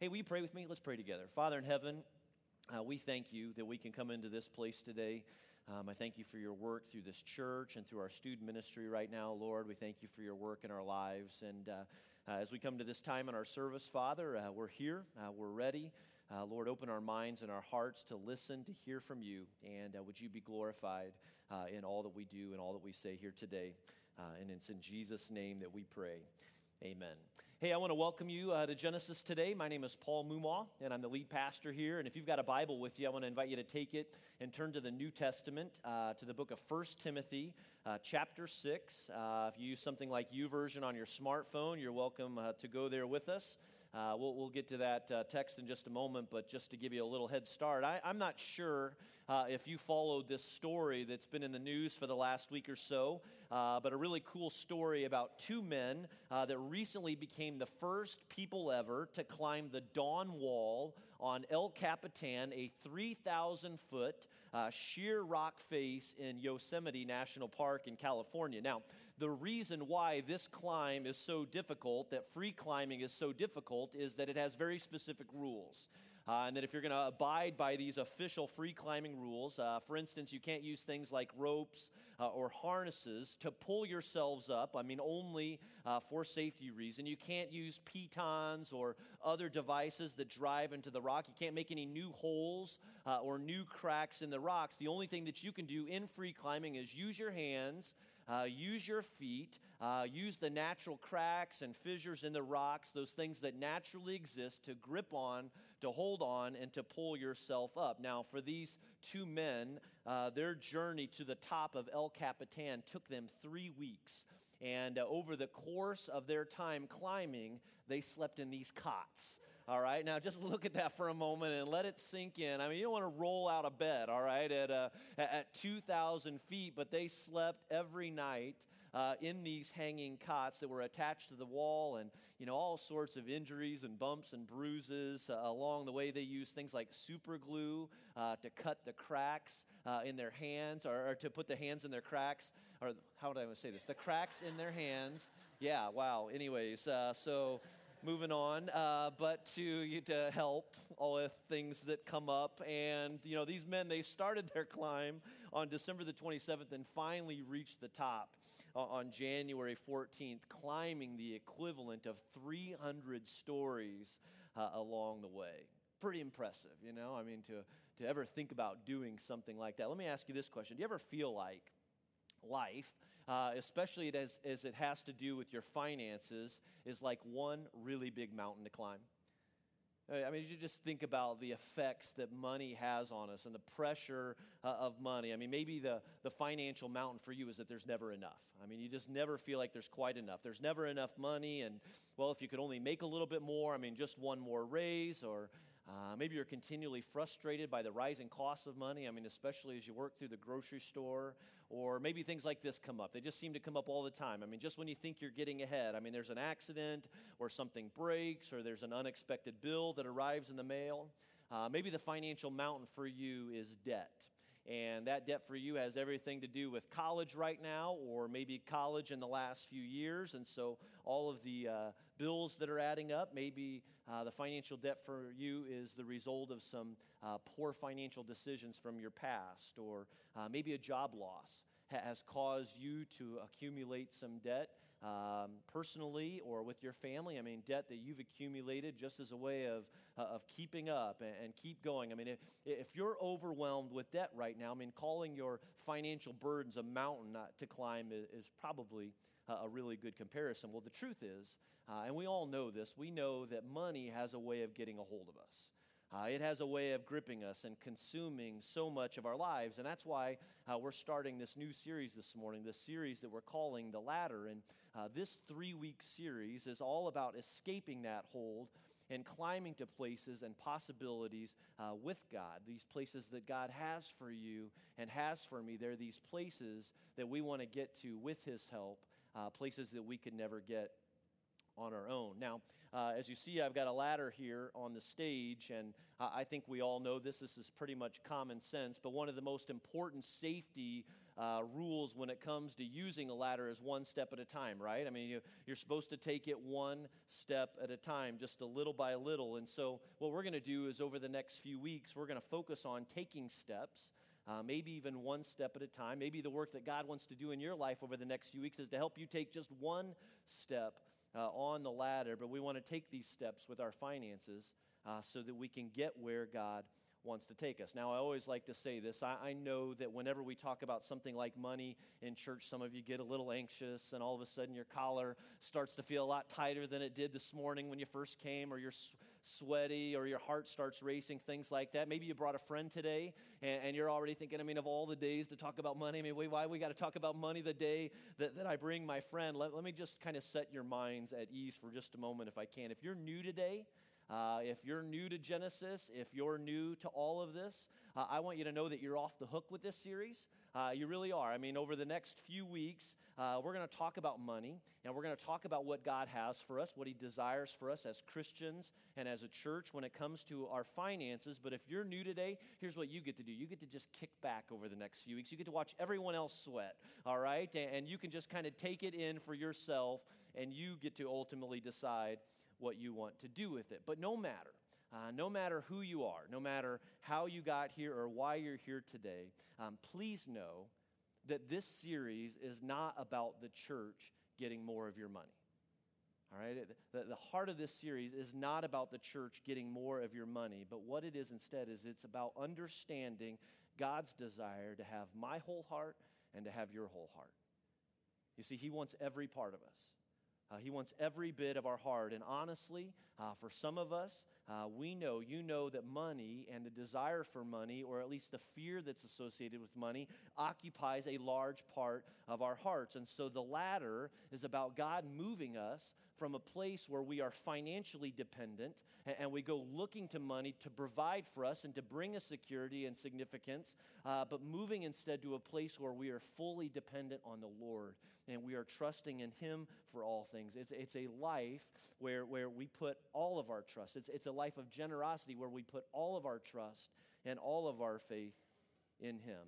Hey, will you pray with me? Let's pray together. Father in heaven, uh, we thank you that we can come into this place today. Um, I thank you for your work through this church and through our student ministry right now, Lord. We thank you for your work in our lives. And uh, uh, as we come to this time in our service, Father, uh, we're here, uh, we're ready. Uh, Lord, open our minds and our hearts to listen, to hear from you. And would you be glorified in all that we do and all that we say here today? and it's in Jesus' name that we pray. Amen. Hey, I want to welcome you uh, to Genesis today. My name is Paul Mumaw, and I'm the lead pastor here. And if you've got a Bible with you, I want to invite you to take it and turn to the New Testament, uh, to the book of 1 Timothy, uh, chapter 6. Uh, if you use something like version on your smartphone, you're welcome uh, to go there with us. Uh, we'll, we'll, get to that uh, text in just a moment, but just to give you a little head start, I, am not sure uh, if you followed this story that's been in the news for the last week or so, uh, but a really cool story about two men uh, that recently became the first people ever to climb the Dawn Wall on El Capitan, a 3,000 foot uh, sheer rock face in Yosemite National Park in California. Now, the reason why this climb is so difficult, that free climbing is so difficult, is that it has very specific rules. Uh, and that if you're going to abide by these official free climbing rules, uh, for instance, you can't use things like ropes uh, or harnesses to pull yourselves up. I mean, only uh, for safety reason. You can't use pitons or other devices that drive into the rock. You can't make any new holes uh, or new cracks in the rocks. The only thing that you can do in free climbing is use your hands uh, use your feet, uh, use the natural cracks and fissures in the rocks, those things that naturally exist to grip on, to hold on, and to pull yourself up. Now, for these two men, uh, their journey to the top of El Capitan took them three weeks. And uh, over the course of their time climbing, they slept in these cots. All right, now just look at that for a moment and let it sink in. I mean, you don't want to roll out of bed, all right, at, uh, at 2,000 feet, but they slept every night uh, in these hanging cots that were attached to the wall and, you know, all sorts of injuries and bumps and bruises uh, along the way. They used things like super glue uh, to cut the cracks uh, in their hands or, or, to put the hands in their cracks, or how would I say this? The cracks in their hands. Yeah, wow. Anyways, uh, so moving on, uh, but to, to help all the things that come up. And, you know, these men, they started their climb on December the 27th and finally reached the top on January 14th, climbing the equivalent of 300 stories uh, along the way. Pretty impressive, you know? I mean, to, to ever think about doing something like that. Let me ask you this question Do you ever feel like life, uh, especially as, as it has to do with your finances, is like one really big mountain to climb. I mean, you just think about the effects that money has on us and the pressure uh, of money. I mean, maybe the, the financial mountain for you is that there's never enough. I mean, you just never feel like there's quite enough. There's never enough money, and well, if you could only make a little bit more, I mean, just one more raise, or uh, maybe you're continually frustrated by the rising costs of money. I mean, especially as you work through the grocery store, or maybe things like this come up. They just seem to come up all the time. I mean, just when you think you're getting ahead, I mean, there's an accident, or something breaks, or there's an unexpected bill that arrives in the mail. Uh, maybe the financial mountain for you is debt. And that debt for you has everything to do with college right now, or maybe college in the last few years. And so, all of the uh, bills that are adding up, maybe uh, the financial debt for you is the result of some uh, poor financial decisions from your past, or uh, maybe a job loss has caused you to accumulate some debt um, personally or with your family. I mean, debt that you've accumulated just as a way of, uh, of keeping up and, and, keep going. I mean, if, if you're overwhelmed with debt right now, I mean, calling your financial burdens a mountain to climb is, is probably a really good comparison. Well, the truth is, uh, and we all know this, we know that money has a way of getting a hold of us. Uh, it has a way of gripping us and consuming so much of our lives. And that's why uh, we're starting this new series this morning, this series that we're calling The Ladder. And uh, this three week series is all about escaping that hold and climbing to places and possibilities uh, with God, these places that God has for you and has for me. They're these places that we want to get to with His help, uh, places that we could never get on our own. Now, uh, as you see, I've got a ladder here on the stage, and I think we all know this. This is pretty much common sense, but one of the most important safety uh, rules when it comes to using a ladder is one step at a time, right? I mean, you, you're supposed to take it one step at a time, just a little by little. And so, what we're going to do is over the next few weeks, we're going to focus on taking steps. Uh, maybe even one step at a time. Maybe the work that God wants to do in your life over the next few weeks is to help you take just one step uh, on the ladder. But we want to take these steps with our finances uh, so that we can get where God wants to take us. Now, I always like to say this. I, I, know that whenever we talk about something like money in church, some of you get a little anxious, and all of a sudden your collar starts to feel a lot tighter than it did this morning when you first came, or you're sweaty, or your heart starts racing, things like that. Maybe you brought a friend today, and, and you're already thinking, I mean, of all the days to talk about money, I mean, why we got to talk about money the day that, that I bring my friend? Let, let me just kind of set your minds at ease for just a moment, if I can. If you're new today, uh, if you're new to Genesis, if you're new to all of this, uh, I want you to know that you're off the hook with this series. Uh, you really are. I mean, over the next few weeks, uh, we're going to talk about money, and we're going to talk about what God has for us, what He desires for us as Christians and as a church when it comes to our finances. But if you're new today, here's what you get to do you get to just kick back over the next few weeks. You get to watch everyone else sweat, all right? And, and you can just kind of take it in for yourself, and you get to ultimately decide what you want to do with it. But no matter, uh, no matter who you are, no matter how you got here or why you're here today, um, please know that this series is not about the church getting more of your money. All right? The, the heart of this series is not about the church getting more of your money, but what it is instead is it's about understanding God's desire to have my whole heart and to have your whole heart. You see, He wants every part of us. Uh, he wants every bit of our heart. And honestly, uh, for some of us, uh, we know, you know, that money and the desire for money, or at least the fear that's associated with money, occupies a large part of our hearts. And so the ladder is about God moving us from a place where we are financially dependent and, and we go looking to money to provide for us and to bring us security and significance, uh, but moving instead to a place where we are fully dependent on the Lord and we are trusting in Him for all things. It's, it's a life where, where we put all of our trust. It's, it's a life of generosity where we put all of our trust and all of our faith in Him.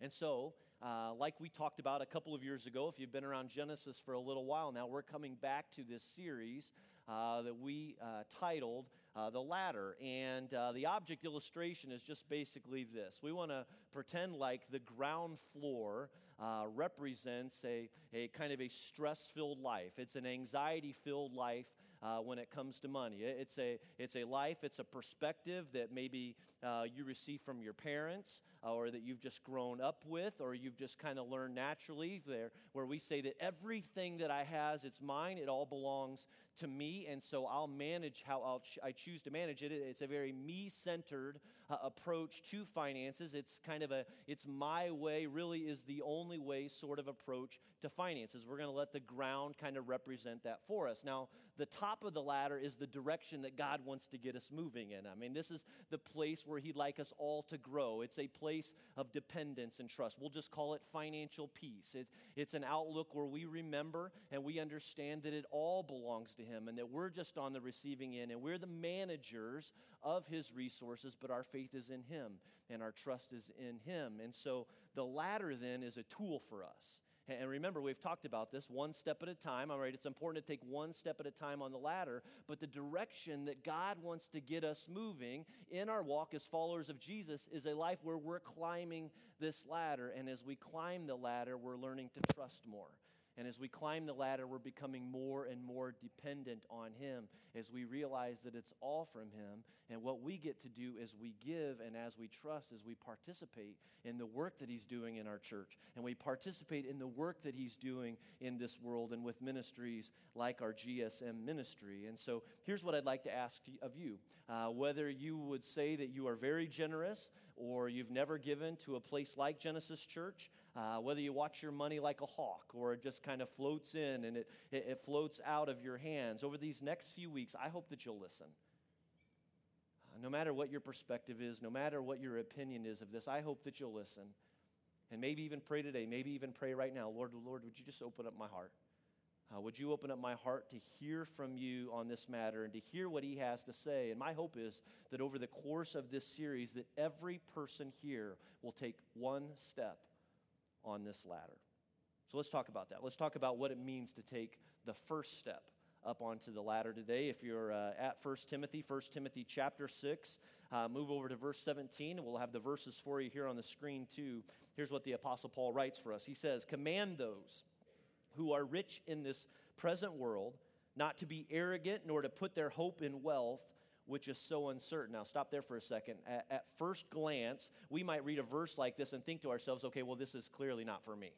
And so, uh, like we talked about a couple of years ago, if you've been around Genesis for a little while now, we're coming back to this series uh, that we uh, titled uh, The Ladder. And uh, the object illustration is just basically this we want to pretend like the ground floor uh, represents a, a kind of a stress filled life, it's an anxiety filled life uh, when it comes to money. It's a, it's a life, it's a perspective that maybe uh, you receive from your parents uh, or that you've just grown up with or you've just kind of learned naturally there, where we say that everything that I has, it's mine, it all belongs to me, and so I'll manage how I'll ch- I choose to manage it. It's a very me-centered uh, approach to finances. It's kind of a, it's my way, really is the only way sort of approach to finances. We're going to let the ground kind of represent that for us. Now, the top of the ladder is the direction that God wants to get us moving in. I mean, this is the place where He'd like us all to grow. It's a place of dependence and trust. We'll just call it financial peace. It's, it's an outlook where we remember and we understand that it all belongs to Him and that we're just on the receiving end and we're the managers of His resources, but our faith is in Him and our trust is in Him. And so the ladder then is a tool for us. And remember, we've talked about this one step at a time. All right, it's important to take one step at a time on the ladder, but the direction that God wants to get us moving in our walk as followers of Jesus is a life where we're climbing this ladder. And as we climb the ladder, we're learning to trust more. And as we climb the ladder, we're becoming more and more dependent on Him as we realize that it's all from Him. And what we get to do is we give and as we trust, as we participate in the work that He's doing in our church. And we participate in the work that He's doing in this world and with ministries like our GSM ministry. And so here's what I'd like to ask of you uh, whether you would say that you are very generous or you've never given to a place like Genesis Church, uh, whether you watch your money like a hawk or it just kind of floats in and it, it, floats out of your hands, over these next few weeks, I hope that you'll listen. Uh, no matter what your perspective is, no matter what your opinion is of this, I hope that you'll listen. And maybe even pray today, maybe even pray right now. Lord, Lord, would you just open up my heart? Uh, would you open up my heart to hear from you on this matter and to hear what he has to say? And my hope is that over the course of this series, that every person here will take one step on this ladder. So let's talk about that. Let's talk about what it means to take the first step up onto the ladder today. If you're uh, at 1 Timothy, 1 Timothy chapter 6, uh, move over to verse 17, and we'll have the verses for you here on the screen too. Here's what the Apostle Paul writes for us He says, Command those who are rich in this present world not to be arrogant nor to put their hope in wealth which is so uncertain. Now, stop there for a second. At, at, first glance, we might read a verse like this and think to ourselves, okay, well, this is clearly not for me.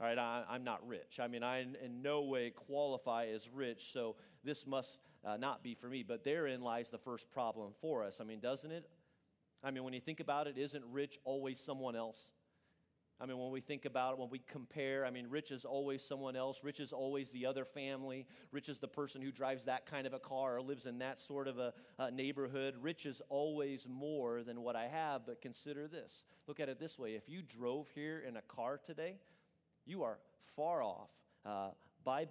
All right, I, am not rich. I mean, I in, no way qualify as rich, so this must uh, not be for me. But therein lies the first problem for us. I mean, doesn't it? I mean, when you think about it, isn't rich always someone else? I mean, when we think about it, when we compare, I mean, rich is always someone else. Rich is always the other family. Rich is the person who drives that kind of a car or lives in that sort of a, a neighborhood. Rich is always more than what I have. But consider this look at it this way if you drove here in a car today, you are far off. Uh, by,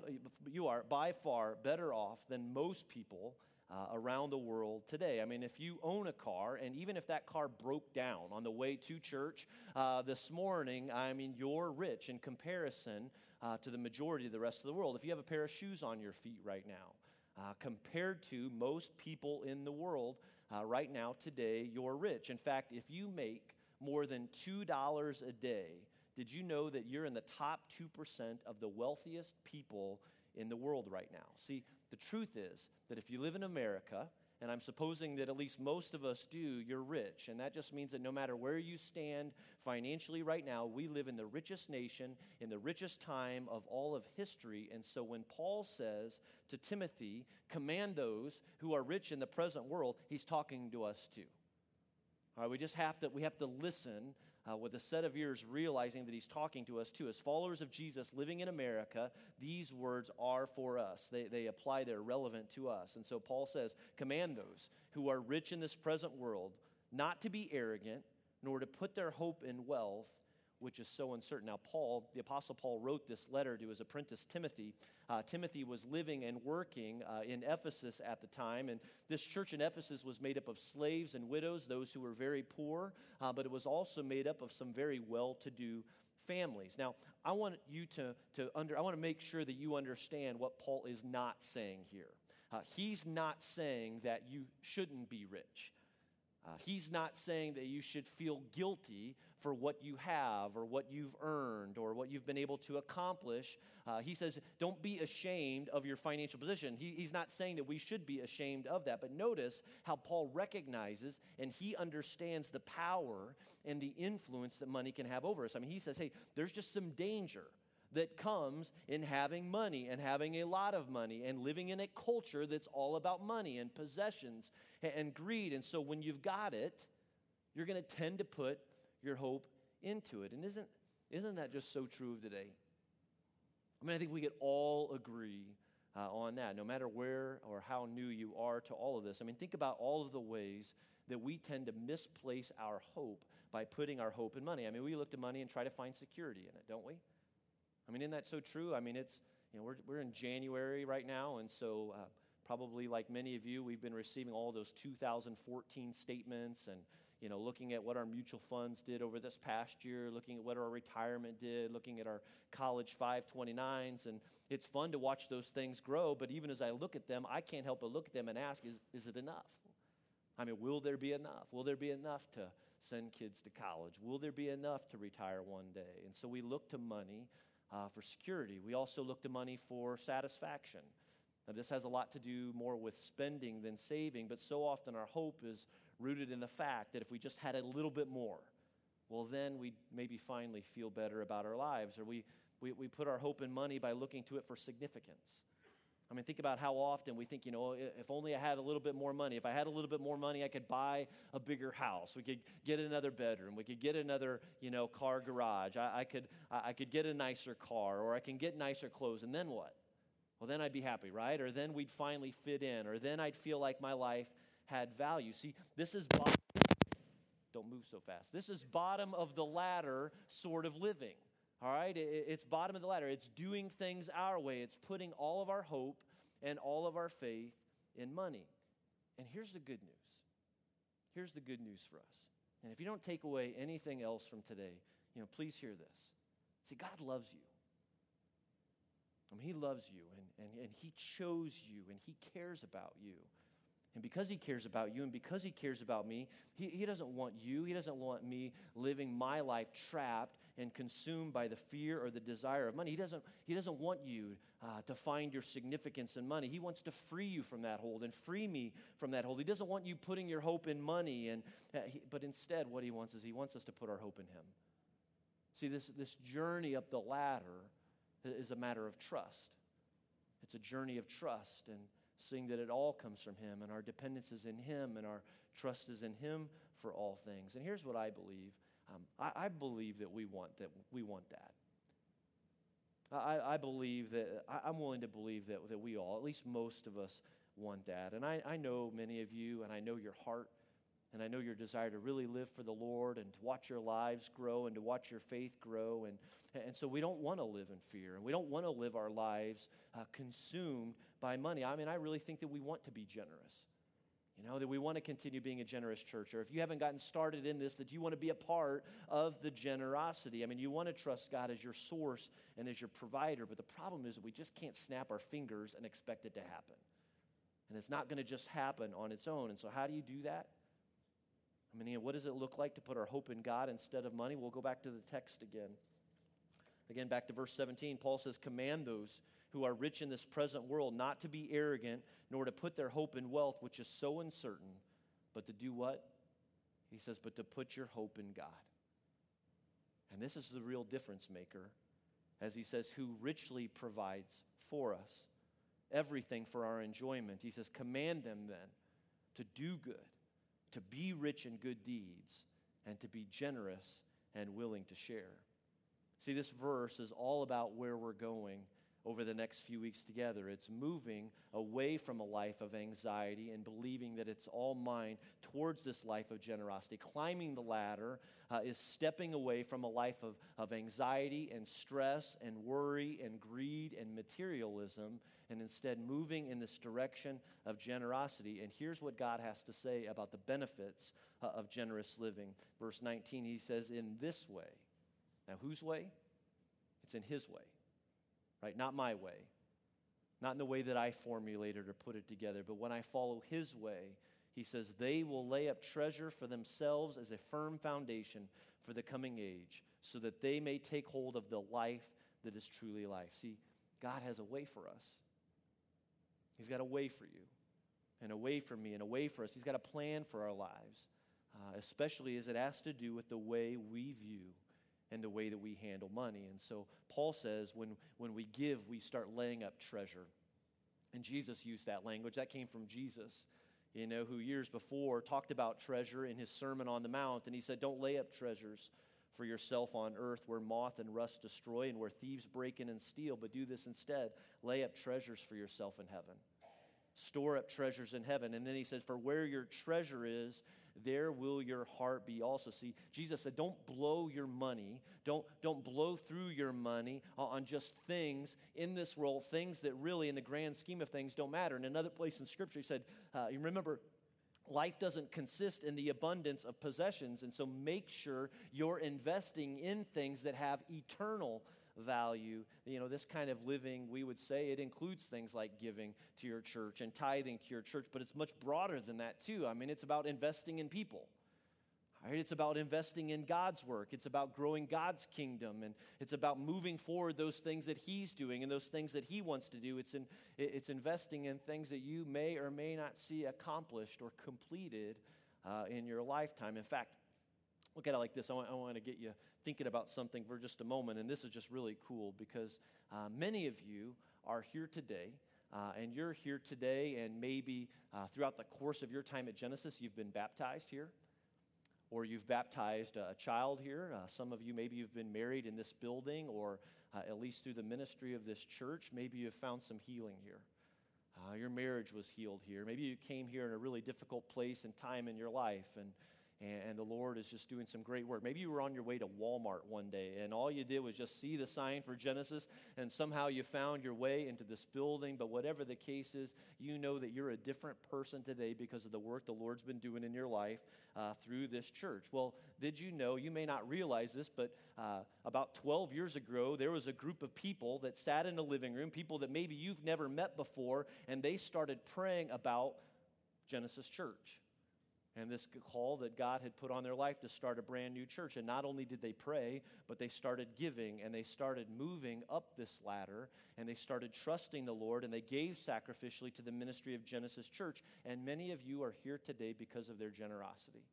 you are by far better off than most people uh, around the world today. I mean, if you own a car, and even if that car broke down on the way to church uh, this morning, I mean, you're rich in comparison uh, to the majority of the rest of the world. If you have a pair of shoes on your feet right now, uh, compared to most people in the world uh, right now today, you're rich. In fact, if you make more than $2 a day, did you know that you're in the top 2% of the wealthiest people in the world right now? See, the truth is that if you live in America, and I'm supposing that at least most of us do, you're rich. And that just means that no matter where you stand financially right now, we live in the richest nation, in the richest time of all of history. And so when Paul says to Timothy, command those who are rich in the present world, he's talking to us too. All right, we just have to, we have to listen uh, with a set of ears, realizing that he's talking to us too. As followers of Jesus living in America, these words are for us. They, they apply, they're relevant to us. And so Paul says, Command those who are rich in this present world not to be arrogant, nor to put their hope in wealth which is so uncertain. Now, Paul, the Apostle Paul, wrote this letter to his apprentice Timothy. Uh, Timothy was living and working uh, in Ephesus at the time, and this church in Ephesus was made up of slaves and widows, those who were very poor, uh, but it was also made up of some very well to do families. Now, I want you to, to under, I want to make sure that you understand what Paul is not saying here. Uh, he's not saying that you shouldn't be rich. Uh, he's not saying that you should feel guilty for what you have or what you've earned or what you've been able to accomplish. Uh, he says, don't be ashamed of your financial position. He, he's not saying that we should be ashamed of that. But notice how Paul recognizes and he understands the power and the influence that money can have over us. I mean, he says, hey, there's just some danger that comes in having money and having a lot of money and living in a culture that's all about money and possessions and greed. And so when you've got it, you're going to tend to put your hope into it. And isn't, isn't that just so true of today? I mean, I think we could all agree uh, on that, no matter where or how new you are to all of this. I mean, think about all of the ways that we tend to misplace our hope by putting our hope in money. I mean, we look to money and try to find security in it, don't we? I mean, isn't that so true? I mean, it's, you know, we're, we're in January right now, and so uh, probably like many of you, we've been receiving all those 2014 statements and, you know, looking at what our mutual funds did over this past year, looking at what our retirement did, looking at our college 529s. And it's fun to watch those things grow, but even as I look at them, I can't help but look at them and ask, is, is it enough? I mean, will there be enough? Will there be enough to send kids to college? Will there be enough to retire one day? And so we look to money uh, for security. We also look to money for satisfaction. Now, this has a lot to do more with spending than saving, but so often our hope is rooted in the fact that if we just had a little bit more, well, then we'd maybe finally feel better about our lives. Or we, we, we put our hope in money by looking to it for significance. I mean, think about how often we think, you know, if only I had a little bit more money. If I had a little bit more money, I could buy a bigger house. We could get another bedroom. We could get another, you know, car garage. I, I could, I could get a nicer car, or I can get nicer clothes. And then what? Well, then I'd be happy, right? Or then we'd finally fit in, or then I'd feel like my life had value. See, this is bottom. Don't move so fast. This is bottom of the ladder sort of living. All right? It's bottom of the ladder. It's doing things our way. It's putting all of our hope and all of our faith in money. And here's the good news. Here's the good news for us. And if you don't take away anything else from today, you know, please hear this. See, God loves you. I mean, He loves you, and, and, and He chose you, and He cares about you. And because he cares about you and because he cares about me, he, he doesn't want you, he doesn't want me living my life trapped and consumed by the fear or the desire of money. He doesn't, he doesn't want you uh, to find your significance in money. He wants to free you from that hold and free me from that hold. He doesn't want you putting your hope in money, and, uh, he, but instead, what he wants is he wants us to put our hope in him. See, this, this journey up the ladder is a matter of trust. It's a journey of trust. And seeing that it all comes from Him and our dependence is in Him and our trust is in Him for all things. And here's what I believe um, I, I, believe that we want that. We want that. I, I believe that, I, am willing to believe that, that we all, at least most of us, want that. And I, I know many of you, and I know your heart and I know your desire to really live for the Lord and to watch your lives grow and to watch your faith grow. And, and so we don't want to live in fear. And we don't want to live our lives uh, consumed by money. I mean, I really think that we want to be generous. You know, that we want to continue being a generous church. Or if you haven't gotten started in this, that you want to be a part of the generosity. I mean, you want to trust God as your source and as your provider. But the problem is that we just can't snap our fingers and expect it to happen. And it's not going to just happen on its own. And so, how do you do that? I mean, what does it look like to put our hope in God instead of money? We'll go back to the text again. Again, back to verse 17, Paul says, Command those who are rich in this present world not to be arrogant, nor to put their hope in wealth, which is so uncertain, but to do what? He says, But to put your hope in God. And this is the real difference maker, as he says, who richly provides for us everything for our enjoyment. He says, Command them then to do good to be rich in good deeds, and to be generous and willing to share. See, this verse is all about where we're going over the next few weeks together. It's moving away from a life of anxiety and believing that it's all mine towards this life of generosity. Climbing the ladder uh, is stepping away from a life of, of anxiety and stress and worry and greed and materialism and instead moving in this direction of generosity. And here's what God has to say about the benefits uh, of generous living. Verse 19, he says, In this way. Now, whose way? It's in His way right? Not my way, not in the way that I formulated or put it together, but when I follow His way, He says, they will lay up treasure for themselves as a firm foundation for the coming age, so that they may take hold of the life that is truly life. See, God has a way for us. He's got a way for you, and a way for me, and a way for us. He's got a plan for our lives, uh, especially as it has to do with the way we view and the way that we handle money. And so Paul says when, when we give, we start laying up treasure. And Jesus used that language. That came from Jesus, you know, who years before talked about treasure in his Sermon on the Mount. And he said, Don't lay up treasures for yourself on earth where moth and rust destroy and where thieves break in and steal, but do this instead lay up treasures for yourself in heaven. Store up treasures in heaven. And then he says, For where your treasure is, there will your heart be also. See, Jesus said, don't blow your money. Don't, don't blow through your money on just things in this world, things that really, in the grand scheme of things, don't matter. In another place in Scripture, he said, uh, you remember, life doesn't consist in the abundance of possessions. And so make sure you're investing in things that have eternal value. You know, this kind of living, we would say it includes things like giving to your church and tithing to your church, but it's much broader than that, too. I mean, it's about investing in people. Right? It's about investing in God's work. It's about growing God's kingdom. And it's about moving forward those things that He's doing and those things that He wants to do. It's, in, it's investing in things that you may or may not see accomplished or completed uh, in your lifetime. In fact, look at it like this. I want, I want to get you thinking about something for just a moment. And this is just really cool because uh, many of you are here today. Uh, and you're here today, and maybe uh, throughout the course of your time at Genesis, you've been baptized here, or you've baptized a child here. Uh, some of you, maybe you've been married in this building, or uh, at least through the ministry of this church, maybe you've found some healing here. Uh, your marriage was healed here. Maybe you came here in a really difficult place and time in your life, and and the Lord is just doing some great work. Maybe you were on your way to Walmart one day and all you did was just see the sign for Genesis and somehow you found your way into this building. But whatever the case is, you know that you're a different person today because of the work the Lord's been doing in your life uh, through this church. Well, did you know, you may not realize this, but uh, about 12 years ago, there was a group of people that sat in a living room, people that maybe you've never met before, and they started praying about Genesis Church and this call that God had put on their life to start a brand new church. And not only did they pray, but they started giving and they started moving up this ladder and they started trusting the Lord and they gave sacrificially to the ministry of Genesis Church. And many of you are here today because of their generosity.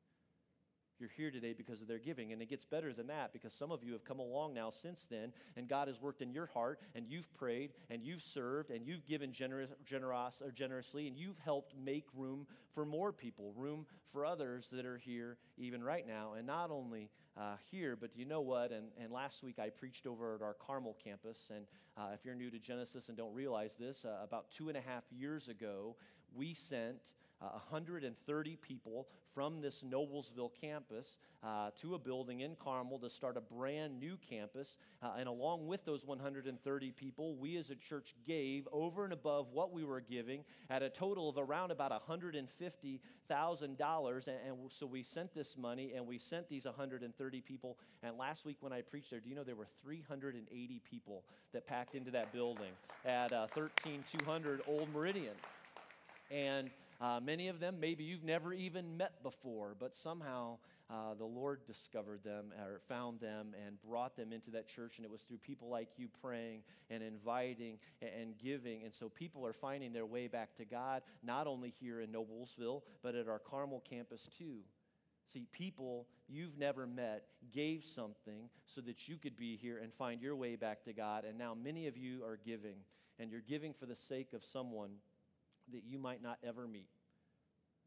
You're here today because of their giving. And it gets better than that because some of you have come along now since then, and God has worked in your heart, and you've prayed, and you've served, and you've given generous, generous, or generously, and you've helped make room for more people, room for others that are here even right now. And not only uh, here, but you know what? And, and last week I preached over at our Carmel campus. And uh, if you're new to Genesis and don't realize this, uh, about two and a half years ago, we sent uh, 130 people from this Noblesville campus uh, to a building in Carmel to start a brand new campus. Uh, and along with those 130 people, we as a church gave over and above what we were giving at a total of around about $150,000. And, and so we sent this money and we sent these 130 people. And last week when I preached there, do you know there were 380 people that packed into that building at uh, 13200 Old Meridian? And uh, many of them, maybe you've never even met before, but somehow uh, the Lord discovered them or found them and brought them into that church. And it was through people like you praying and inviting and, giving. And so people are finding their way back to God, not only here in Noblesville, but at our Carmel campus too. See, people you've never met gave something so that you could be here and find your way back to God. And now many of you are giving, and you're giving for the sake of someone that you might not ever meet.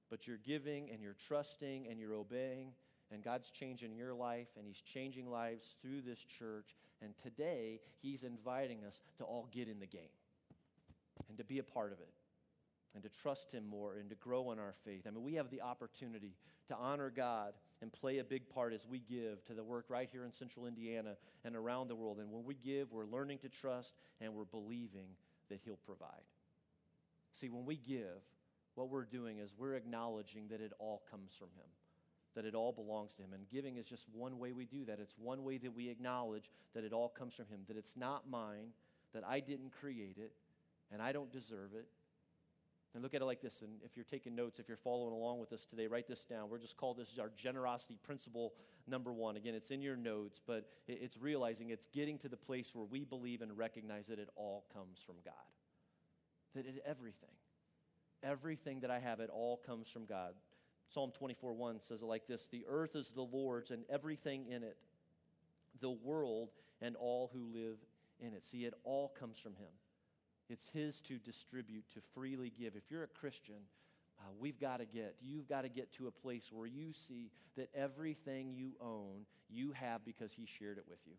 But you're giving and you're trusting and you're obeying, and God's changing your life and He's changing lives through this church. And today, He's inviting us to all get in the game and to be a part of it and to trust Him more and to grow in our faith. I mean, we have the opportunity to honor God and play a big part as we give to the work right here in central Indiana and around the world. And when we give, we're learning to trust and we're believing that He'll provide. See, when we give, what we're doing is we're acknowledging that it all comes from Him, that it all belongs to Him. And giving is just one way we do that. It's one way that we acknowledge that it all comes from Him, that it's not mine, that I didn't create it, and I don't deserve it. And look at it like this. And if you're taking notes, if you're following along with us today, write this down. We're just call this our generosity principle number one. Again, it's in your notes, but it's realizing it's getting to the place where we believe and recognize that it all comes from God that everything, everything that I have, it all comes from God. Psalm 24 1 says it like this The earth is the Lord's and everything in it, the world and all who live in it. See, it all comes from Him. It's His to distribute, to freely give. If you're a Christian, uh, we've got to get, you've got to get to a place where you see that everything you own, you have because He shared it with you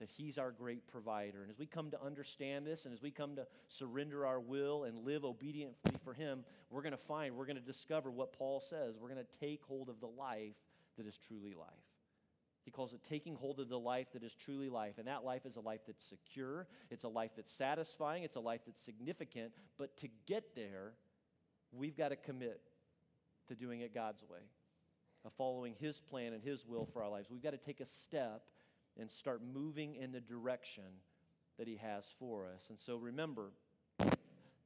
that He's our great provider. And as we come to understand this and as we come to surrender our will and live obediently for Him, we're going to find, we're going to discover what Paul says. We're going to take hold of the life that is truly life. He calls it taking hold of the life that is truly life. And that life is a life that's secure, it's a life that's satisfying, it's a life that's significant. But to get there, we've got to commit to doing it God's way, of following His plan and His will for our lives. We've got to take a step and start moving in the direction that He has for us. And so remember,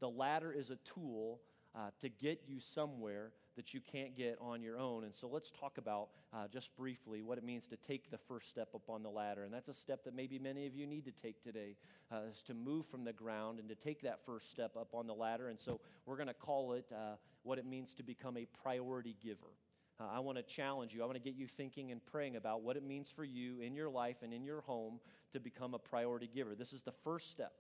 the ladder is a tool uh, to get you somewhere that you can't get on your own. And so let's talk about uh, just briefly what it means to take the first step up on the ladder. And that's a step that maybe many of you need to take today, uh, is to move from the ground and to take that first step up on the ladder. And so we're going to call it uh, what it means to become a priority giver. Uh, I want to challenge you. I want to get you thinking and praying about what it means for you in your life and in your home to become a priority giver. This is the first step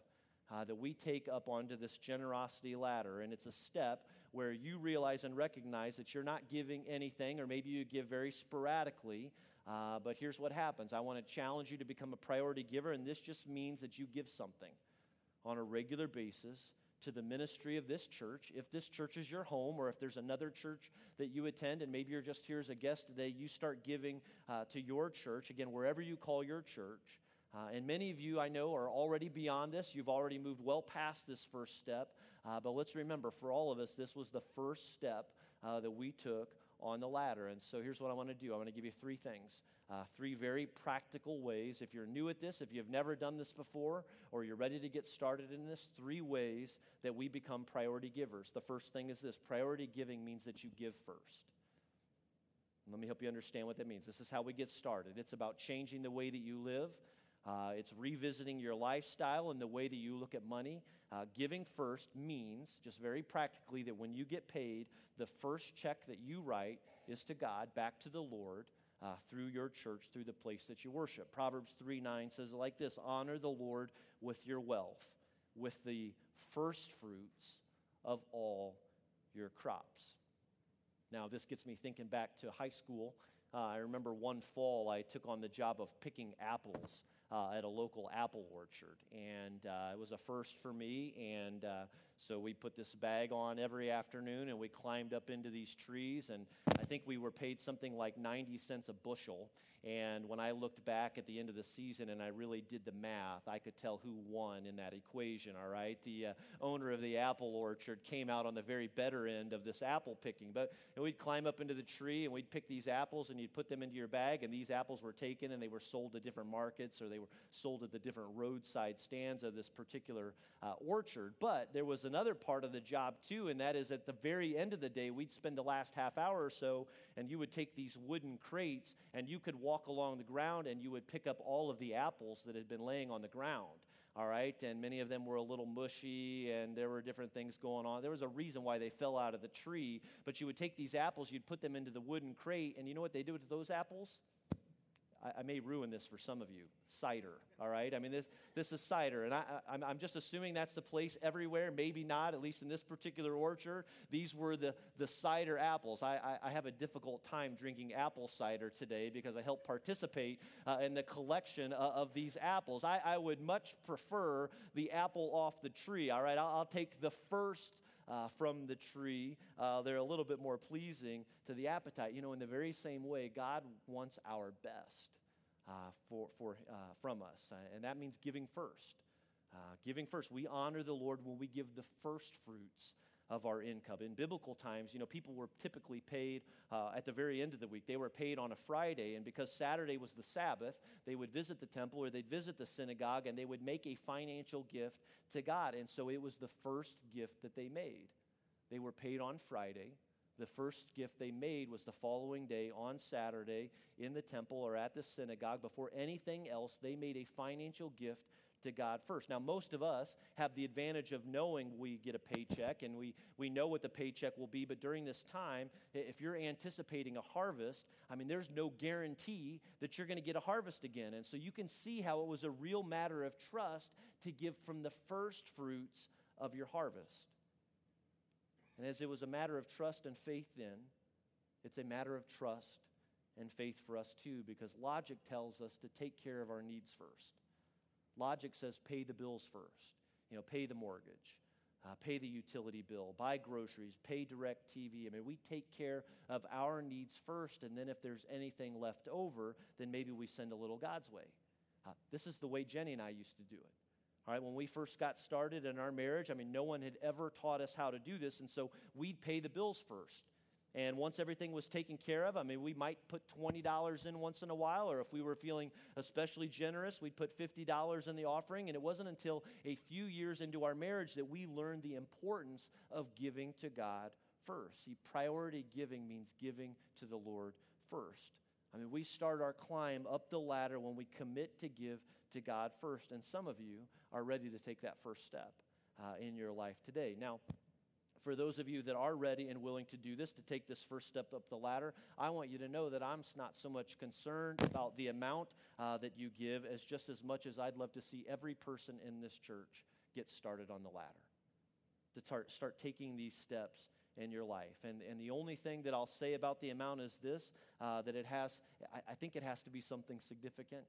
uh, that we take up onto this generosity ladder. And it's a step where you realize and recognize that you're not giving anything, or maybe you give very sporadically. Uh, but here's what happens I want to challenge you to become a priority giver, and this just means that you give something on a regular basis to the ministry of this church. If this church is your home, or if there's another church that you attend, and maybe you're just here as a guest today, you start giving uh, to your church, again, wherever you call your church. Uh, and many of you I know are already beyond this. You've already moved well past this first step. Uh, but let's remember, for all of us, this was the first step uh, that we took on the ladder. And so here's what I want to do I want to give you three things, uh, three very practical ways. If you're new at this, if you've never done this before, or you're ready to get started in this, three ways that we become priority givers. The first thing is this priority giving means that you give first. Let me help you understand what that means. This is how we get started. It's about changing the way that you live. Uh, it's revisiting your lifestyle and the way that you look at money. Uh, giving first means, just very practically, that when you get paid, the first check that you write is to God, back to the Lord. Uh, through your church, through the place that you worship. Proverbs 3 9 says like this Honor the Lord with your wealth, with the first fruits of all your crops. Now, this gets me thinking back to high school. Uh, I remember one fall I took on the job of picking apples uh, at a local apple orchard. And uh, it was a first for me. And uh, so we put this bag on every afternoon and we climbed up into these trees. And I think we were paid something like 90 cents a bushel. And when I looked back at the end of the season and I really did the math, I could tell who won in that equation, all right? The uh, owner of the apple orchard came out on the very better end of this apple picking. But we'd climb up into the tree and we'd pick these apples and you'd put them into your bag, and these apples were taken and they were sold to different markets or they were sold at the different roadside stands of this particular uh, orchard. But there was another part of the job too, and that is at the very end of the day, we'd spend the last half hour or so, and you would take these wooden crates and you could walk along the ground and you would pick up all of the apples that had been laying on the ground. All right, and many of them were a little mushy, and there were different things going on. There was a reason why they fell out of the tree, but you would take these apples, you'd put them into the wooden crate, and you know what they did with those apples? I, I, may ruin this for some of you cider, all right? I mean, this, this is cider, and I, I, I'm just assuming that's the place everywhere, maybe not, at least in this particular orchard. These were the, the cider apples. I, I, I have a difficult time drinking apple cider today because I helped participate uh, in the collection uh, of these apples. I, I would much prefer the apple off the tree, all right? I'll, I'll take the first uh, from the tree. Uh, they're a little bit more pleasing to the appetite. You know, in the very same way, God wants our best uh, for, for, uh, from us, uh, and that means giving first. Uh, giving first. We honor the Lord when we give the first fruits of our income. In biblical times, you know, people were typically paid uh, at the very end of the week. They were paid on a Friday, and because Saturday was the Sabbath, they would visit the temple or they'd visit the synagogue and they would make a financial gift to God. And so it was the first gift that they made. They were paid on Friday. The first gift they made was the following day on Saturday in the temple or at the synagogue. Before anything else, they made a financial gift to God first. Now, most of us have the advantage of knowing we get a paycheck and we, we know what the paycheck will be, but during this time, if you're anticipating a harvest, I mean, there's no guarantee that you're going to get a harvest again. And so you can see how it was a real matter of trust to give from the first fruits of your harvest. And as it was a matter of trust and faith then, it's a matter of trust and faith for us too, because logic tells us to take care of our needs first. Logic says pay the bills first. You know, pay the mortgage, uh, pay the utility bill, buy groceries, pay DirecTV. I mean, we take care of our needs first, and then if there's anything left over, then maybe we send a little God's way. Uh, this is the way Jenny and I used to do it. All right, when we first got started in our marriage, I mean, no one had ever taught us how to do this, and so we'd pay the bills first. And once everything was taken care of, I mean, we might put $20 in once in a while, or if we were feeling especially generous, we'd put $50 in the offering. And it wasn't until a few years into our marriage that we learned the importance of giving to God first. See, priority giving means giving to the Lord first. I mean, we start our climb up the ladder when we commit to give to God first. And some of you are ready to take that first step uh, in your life today. Now, for those of you that are ready and willing to do this, to take this first step up the ladder, I want you to know that I'm not so much concerned about the amount uh, that you give as just as much as I'd love to see every person in this church get started on the ladder, to start, start taking these steps in your life. And, and the only thing that I'll say about the amount is this uh, that it has, I, I, think it has to be something significant.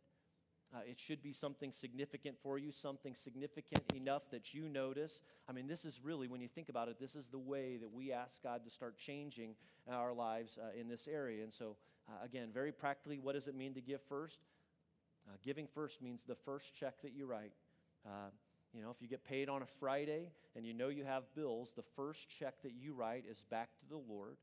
Uh, it should be something significant for you, something significant enough that you notice. I mean, this is really, when you think about it, this is the way that we ask God to start changing our lives uh, in this area. And so, uh, again, very practically, what does it mean to give first? Uh, giving first means the first check that you write. Uh, you know, if you get paid on a Friday and you know you have bills, the first check that you write is back to the Lord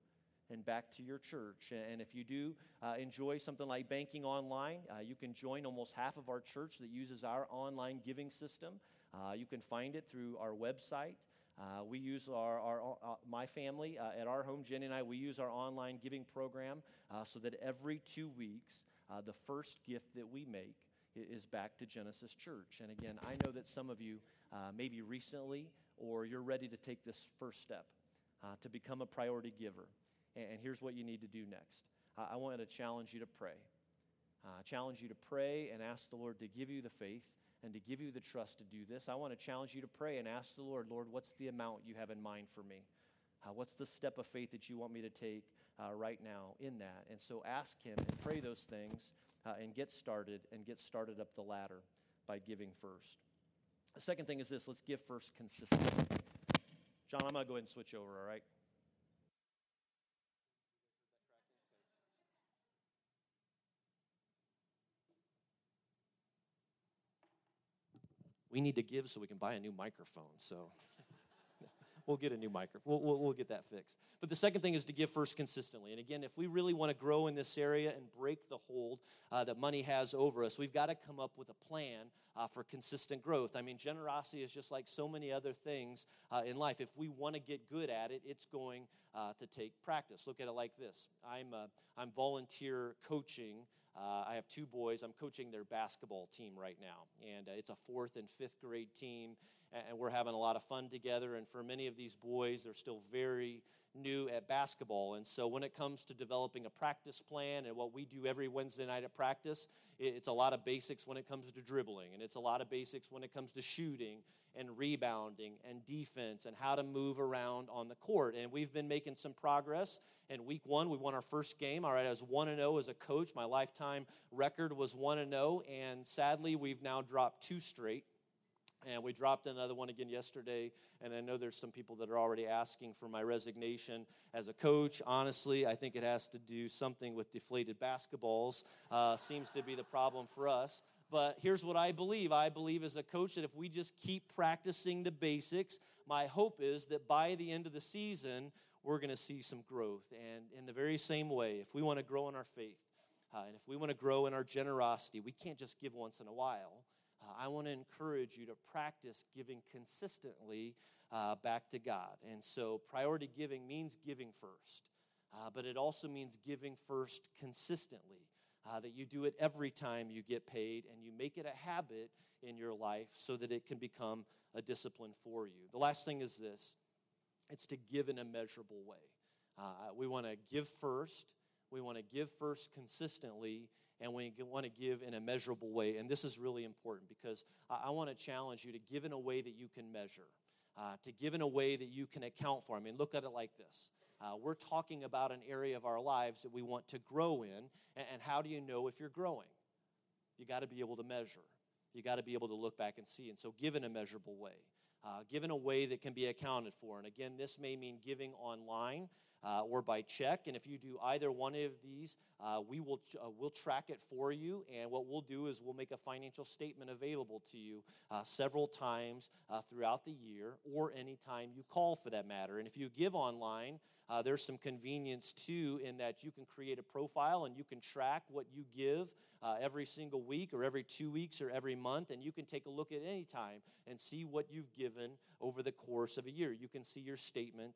and back to your church. And if you do uh, enjoy something like banking online, uh, you can join almost half of our church that uses our online giving system. Uh, you can find it through our website. Uh, we use our, our uh, my family uh, at our home, Jenny and I, we use our online giving program so that every two weeks, the first gift that we make is back to Genesis Church. And again, I know that some of you, maybe recently, or you're ready to take this first step to become a priority giver. And here's what you need to do next. I want to challenge you to pray. Uh, challenge you to pray and ask the Lord to give you the faith and to give you the trust to do this. I want to challenge you to pray and ask the Lord, Lord, what's the amount you have in mind for me? Uh, what's the step of faith that you want me to take uh, right now in that? And so ask Him and pray those things uh, and get started and get started up the ladder by giving first. The second thing is this let's give first consistently. John, I'm going to go ahead and switch over, all right? We need to give so we can buy a new microphone. So we'll get a new microphone. We'll, we'll, we'll, get that fixed. But the second thing is to give first consistently. And again, if we really want to grow in this area and break the hold uh, that money has over us, we've got to come up with a plan uh, for consistent growth. I mean, generosity is just like so many other things uh, in life. If we want to get good at it, it's going uh, to take practice. Look at it like this I'm, uh, I'm volunteer coaching. Uh, I have two boys. I'm coaching their basketball team right now, and uh, it's a fourth and fifth grade team, and we're having a lot of fun together. And for many of these boys, they're still very new at basketball. And so when it comes to developing a practice plan and what we do every Wednesday night at practice, it's a lot of basics when it comes to dribbling, and it's a lot of basics when it comes to shooting and rebounding and defense and how to move around on the court. And we've been making some progress. In week one, we won our first game. All right, I was 1 0 as a coach. My lifetime record was 1 0, and sadly, we've now dropped two straight. And we dropped another one again yesterday. And I know there's some people that are already asking for my resignation as a coach. Honestly, I think it has to do something with deflated basketballs. Uh, seems to be the problem for us. But here's what I believe I believe as a coach that if we just keep practicing the basics, my hope is that by the end of the season, we're going to see some growth. And in the very same way, if we want to grow in our faith, uh, and if we want to grow in our generosity, we can't just give once in a while. I want to encourage you to practice giving consistently uh, back to God. And so, priority giving means giving first, uh, but it also means giving first consistently. Uh, that you do it every time you get paid and you make it a habit in your life so that it can become a discipline for you. The last thing is this it's to give in a measurable way. Uh, we want to give first, we want to give first consistently, and we want to give in a measurable way. And this is really important because I, I want to challenge you to give in a way that you can measure, uh, to give in a way that you can account for. I mean, look at it like this. Uh, we're talking about an area of our lives that we want to grow in, and, and how do you know if you're growing? You got to be able to measure. You got to be able to look back and see. And so, give in a measurable way. Uh, give in a way that can be accounted for. And again, this may mean giving online uh, or by check. And if you do either one of these, uh, we will uh, we'll track it for you. And what we'll do is we'll make a financial statement available to you uh, several times uh, throughout the year, or anytime you call for that matter. And if you give online, uh, there's some convenience too in that you can create a profile and you can track what you give every single week or every two weeks or every month, and you can take a look at any time and see what you've given over the course of a year. You can see your statement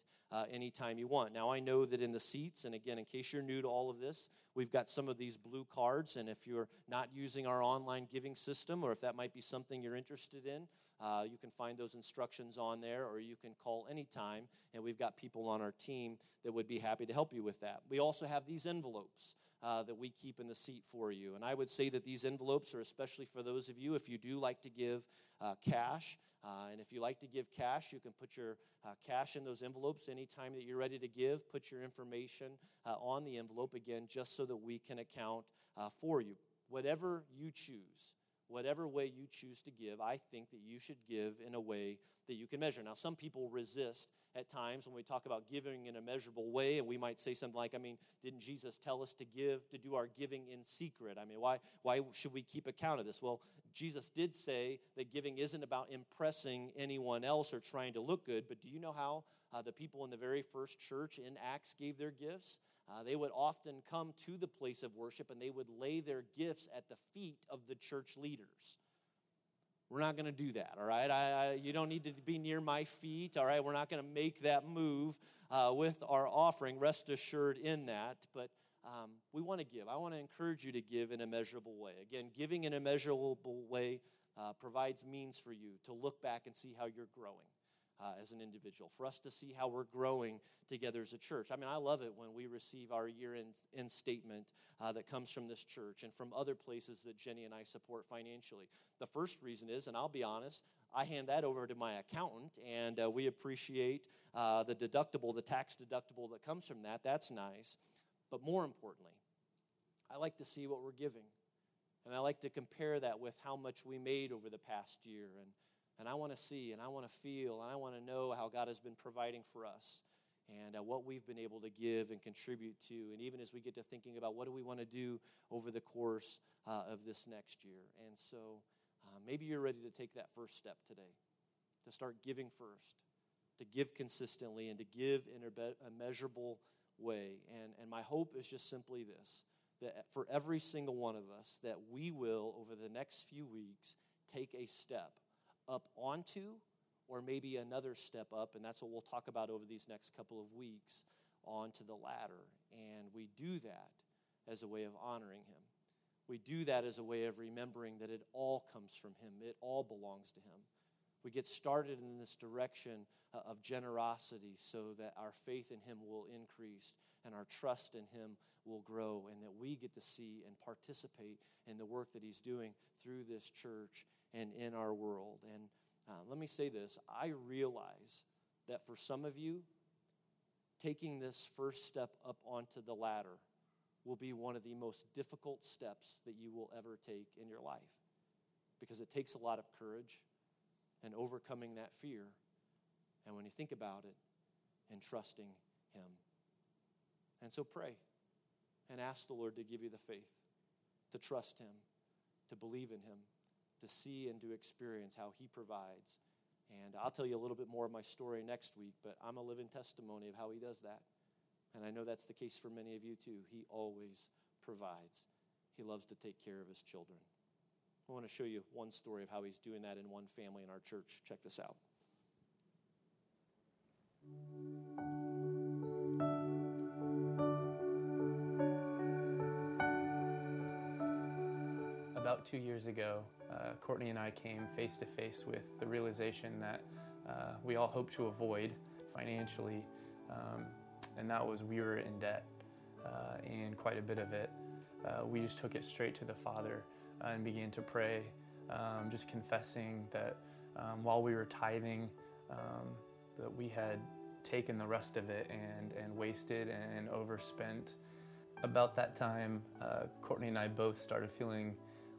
anytime you want. Now, I know that in the seats, and again, in case you're new to all of this, we've got some of these blue cards, and if you're not using our online giving system, or if that might be something you're interested in, uh, you can find those instructions on there, or you can call anytime, and we've got people on our team that would be happy to help you with that. We also have these envelopes uh, that we keep in the seat for you. And I would say that these envelopes are especially for those of you if you do like to give uh, cash. Uh, and if you like to give cash, you can put your uh, cash in those envelopes anytime that you're ready to give. Put your information uh, on the envelope again, just so that we can account uh, for you. Whatever you choose, whatever way you choose to give, I think that you should give in a way that you can measure. Now, some people resist at times when we talk about giving in a measurable way, and we might say something like, I mean, didn't Jesus tell us to give, to do our giving in secret? I mean, why, why should we keep account of this? Well, Jesus did say that giving isn't about impressing anyone else or trying to look good, but do you know how uh, the people in the very first church in Acts gave their gifts? Uh, they would often come to the place of worship and they would lay their gifts at the feet of the church leaders. We're not going to do that, all right? I, I, you don't need to be near my feet, all right? We're not going to make that move uh, with our offering. Rest assured in that. But um, we want to give. I want to encourage you to give in a measurable way. Again, giving in a measurable way uh, provides means for you to look back and see how you're growing uh, as an individual, for us to see how we're growing together as a church. I mean, I love it when we receive our year end statement uh, that comes from this church and from other places that Jenny and I support financially. The first reason is, and I'll be honest, I hand that over to my accountant, and uh, we appreciate uh, the deductible, the tax deductible that comes from that. That's nice. But more importantly, I like to see what we're giving. And I like to compare that with how much we made over the past year. And and I want to see and I want to feel and I want to know how God has been providing for us and uh, what we've been able to give and contribute to. And even as we get to thinking about what do we want to do over the course uh, of this next year. And so uh, maybe you're ready to take that first step today to start giving first, to give consistently, and to give in a measurable way. And, and my hope is just simply this that for every single one of us, that we will, over the next few weeks, take a step up onto, or maybe another step up, and that's what we'll talk about over these next couple of weeks, onto the ladder. And we do that as a way of honoring Him. We do that as a way of remembering that it all comes from Him, it all belongs to Him. We get started in this direction uh, of generosity so that our faith in Him will increase and our trust in Him will grow, and that we get to see and participate in the work that He's doing through this church and in our world. And uh, let me say this I realize that for some of you, taking this first step up onto the ladder will be one of the most difficult steps that you will ever take in your life because it takes a lot of courage and overcoming that fear. And when you think about it, and trusting Him. And so pray and ask the Lord to give you the faith to trust Him, to believe in Him to see and to experience how He provides. And I'll tell you a little bit more of my story next week, but I'm a living testimony of how He does that. And I know that's the case for many of you too. He always provides, He loves to take care of His children. I want to show you one story of how He's doing that in one family in our church. Check this out. about two years ago, uh, Courtney and I came face to face with the realization that uh, we all hope to avoid financially, um, and that was we were in debt, uh, and quite a bit of it. Uh, we just took it straight to the Father uh, and began to pray, um, just confessing that um, while we were tithing, um, that we had taken the rest of it and, and wasted and overspent. About that time, uh, Courtney and I both started feeling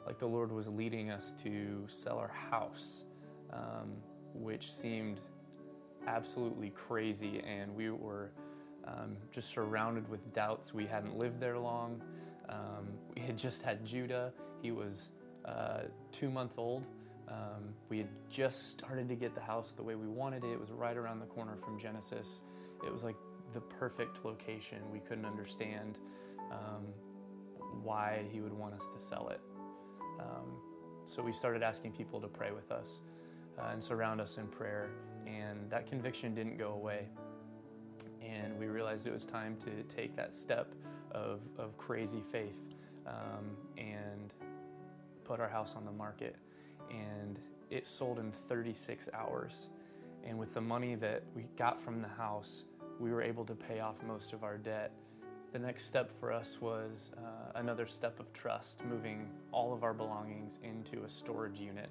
like the Lord was leading us to sell our house, um, which seemed absolutely crazy, and we were um, just surrounded with doubts. We hadn't lived there long. Um, we had just had Judah. He was uh, two months old. Um, we had just started to get the house the way we wanted it. It was right around the corner from Genesis. It was like the perfect location. We couldn't understand um, why he would want us to sell it. Um, so we started asking people to pray with us uh, and surround us in prayer, and that conviction didn't go away. And we realized it was time to take that step of, of crazy faith um, and put our house on the market. And it sold in 36 hours. And with the money that we got from the house, we were able to pay off most of our debt the next step for us was uh, another step of trust, moving all of our belongings into a storage unit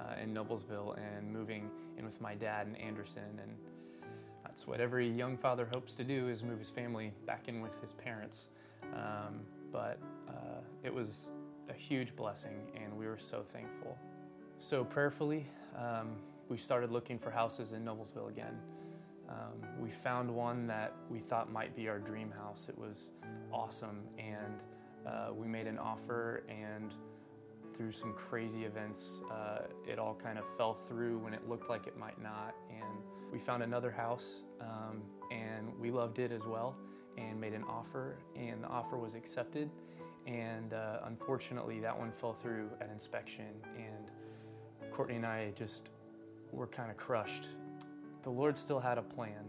uh, in Noblesville and moving in with my dad and Anderson. And that's what every young father hopes to do is move his family back in with his parents. Um, but uh, it was a huge blessing, and we were so thankful. So, prayerfully, um, we started looking for houses in Noblesville again. Um, we found one that we thought might be our dream house. It was awesome, and uh, we made an offer, and through some crazy events, uh, it all kind of fell through when it looked like it might not. And we found another house, um, and we loved it as well, and made an offer, and the offer was accepted. And uh, unfortunately, that one fell through at inspection, and Courtney and I just were kind of crushed. The Lord still had a plan,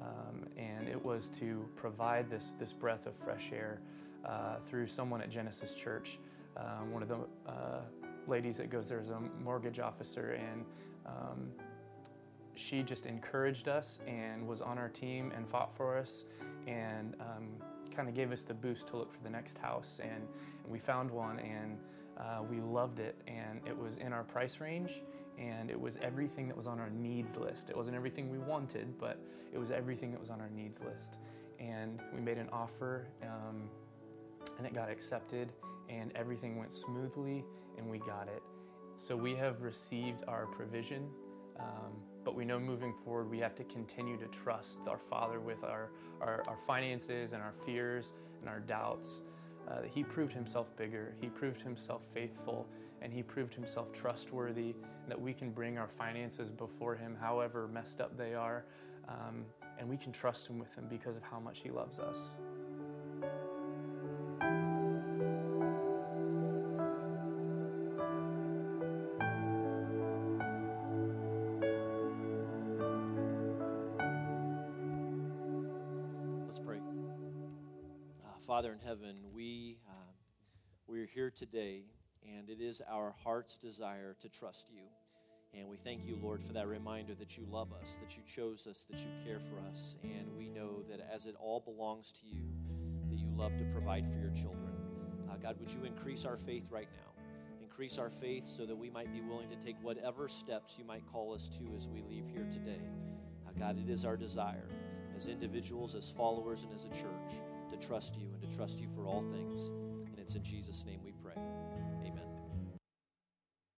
um, and it was to provide this, this breath of fresh air uh, through someone at Genesis Church. Um, one of the uh, ladies that goes there is a mortgage officer, and um, she just encouraged us and was on our team and fought for us and um, kind of gave us the boost to look for the next house. And, and we found one, and uh, we loved it, and it was in our price range, and it was everything that was on our needs list. It wasn't everything we wanted, but it was everything that was on our needs list. And we made an offer, um, and it got accepted, and everything went smoothly, and we got it. So we have received our provision, um, but we know moving forward we have to continue to trust our Father with our, our, our finances and our fears and our doubts uh, he proved himself bigger, he proved himself faithful, and he proved himself trustworthy, that we can bring our finances before him, however messed up they are, um, and we can trust him with them because of how much he loves us. Let's pray. Uh, Father in heaven, we, uh, we are here today, and it is our heart's desire to trust you. And we thank you, Lord, for that reminder that you love us, that you chose us, that you care for us. And we know that as it all belongs to you, that you love to provide for your children. Uh, God, would you increase our faith right now? Increase our faith so that we might be willing to take whatever steps you might call us to as we leave here today. Uh, God, it is our desire as individuals, as followers, and as a church to trust you and to trust you for all things. And it's in Jesus' name we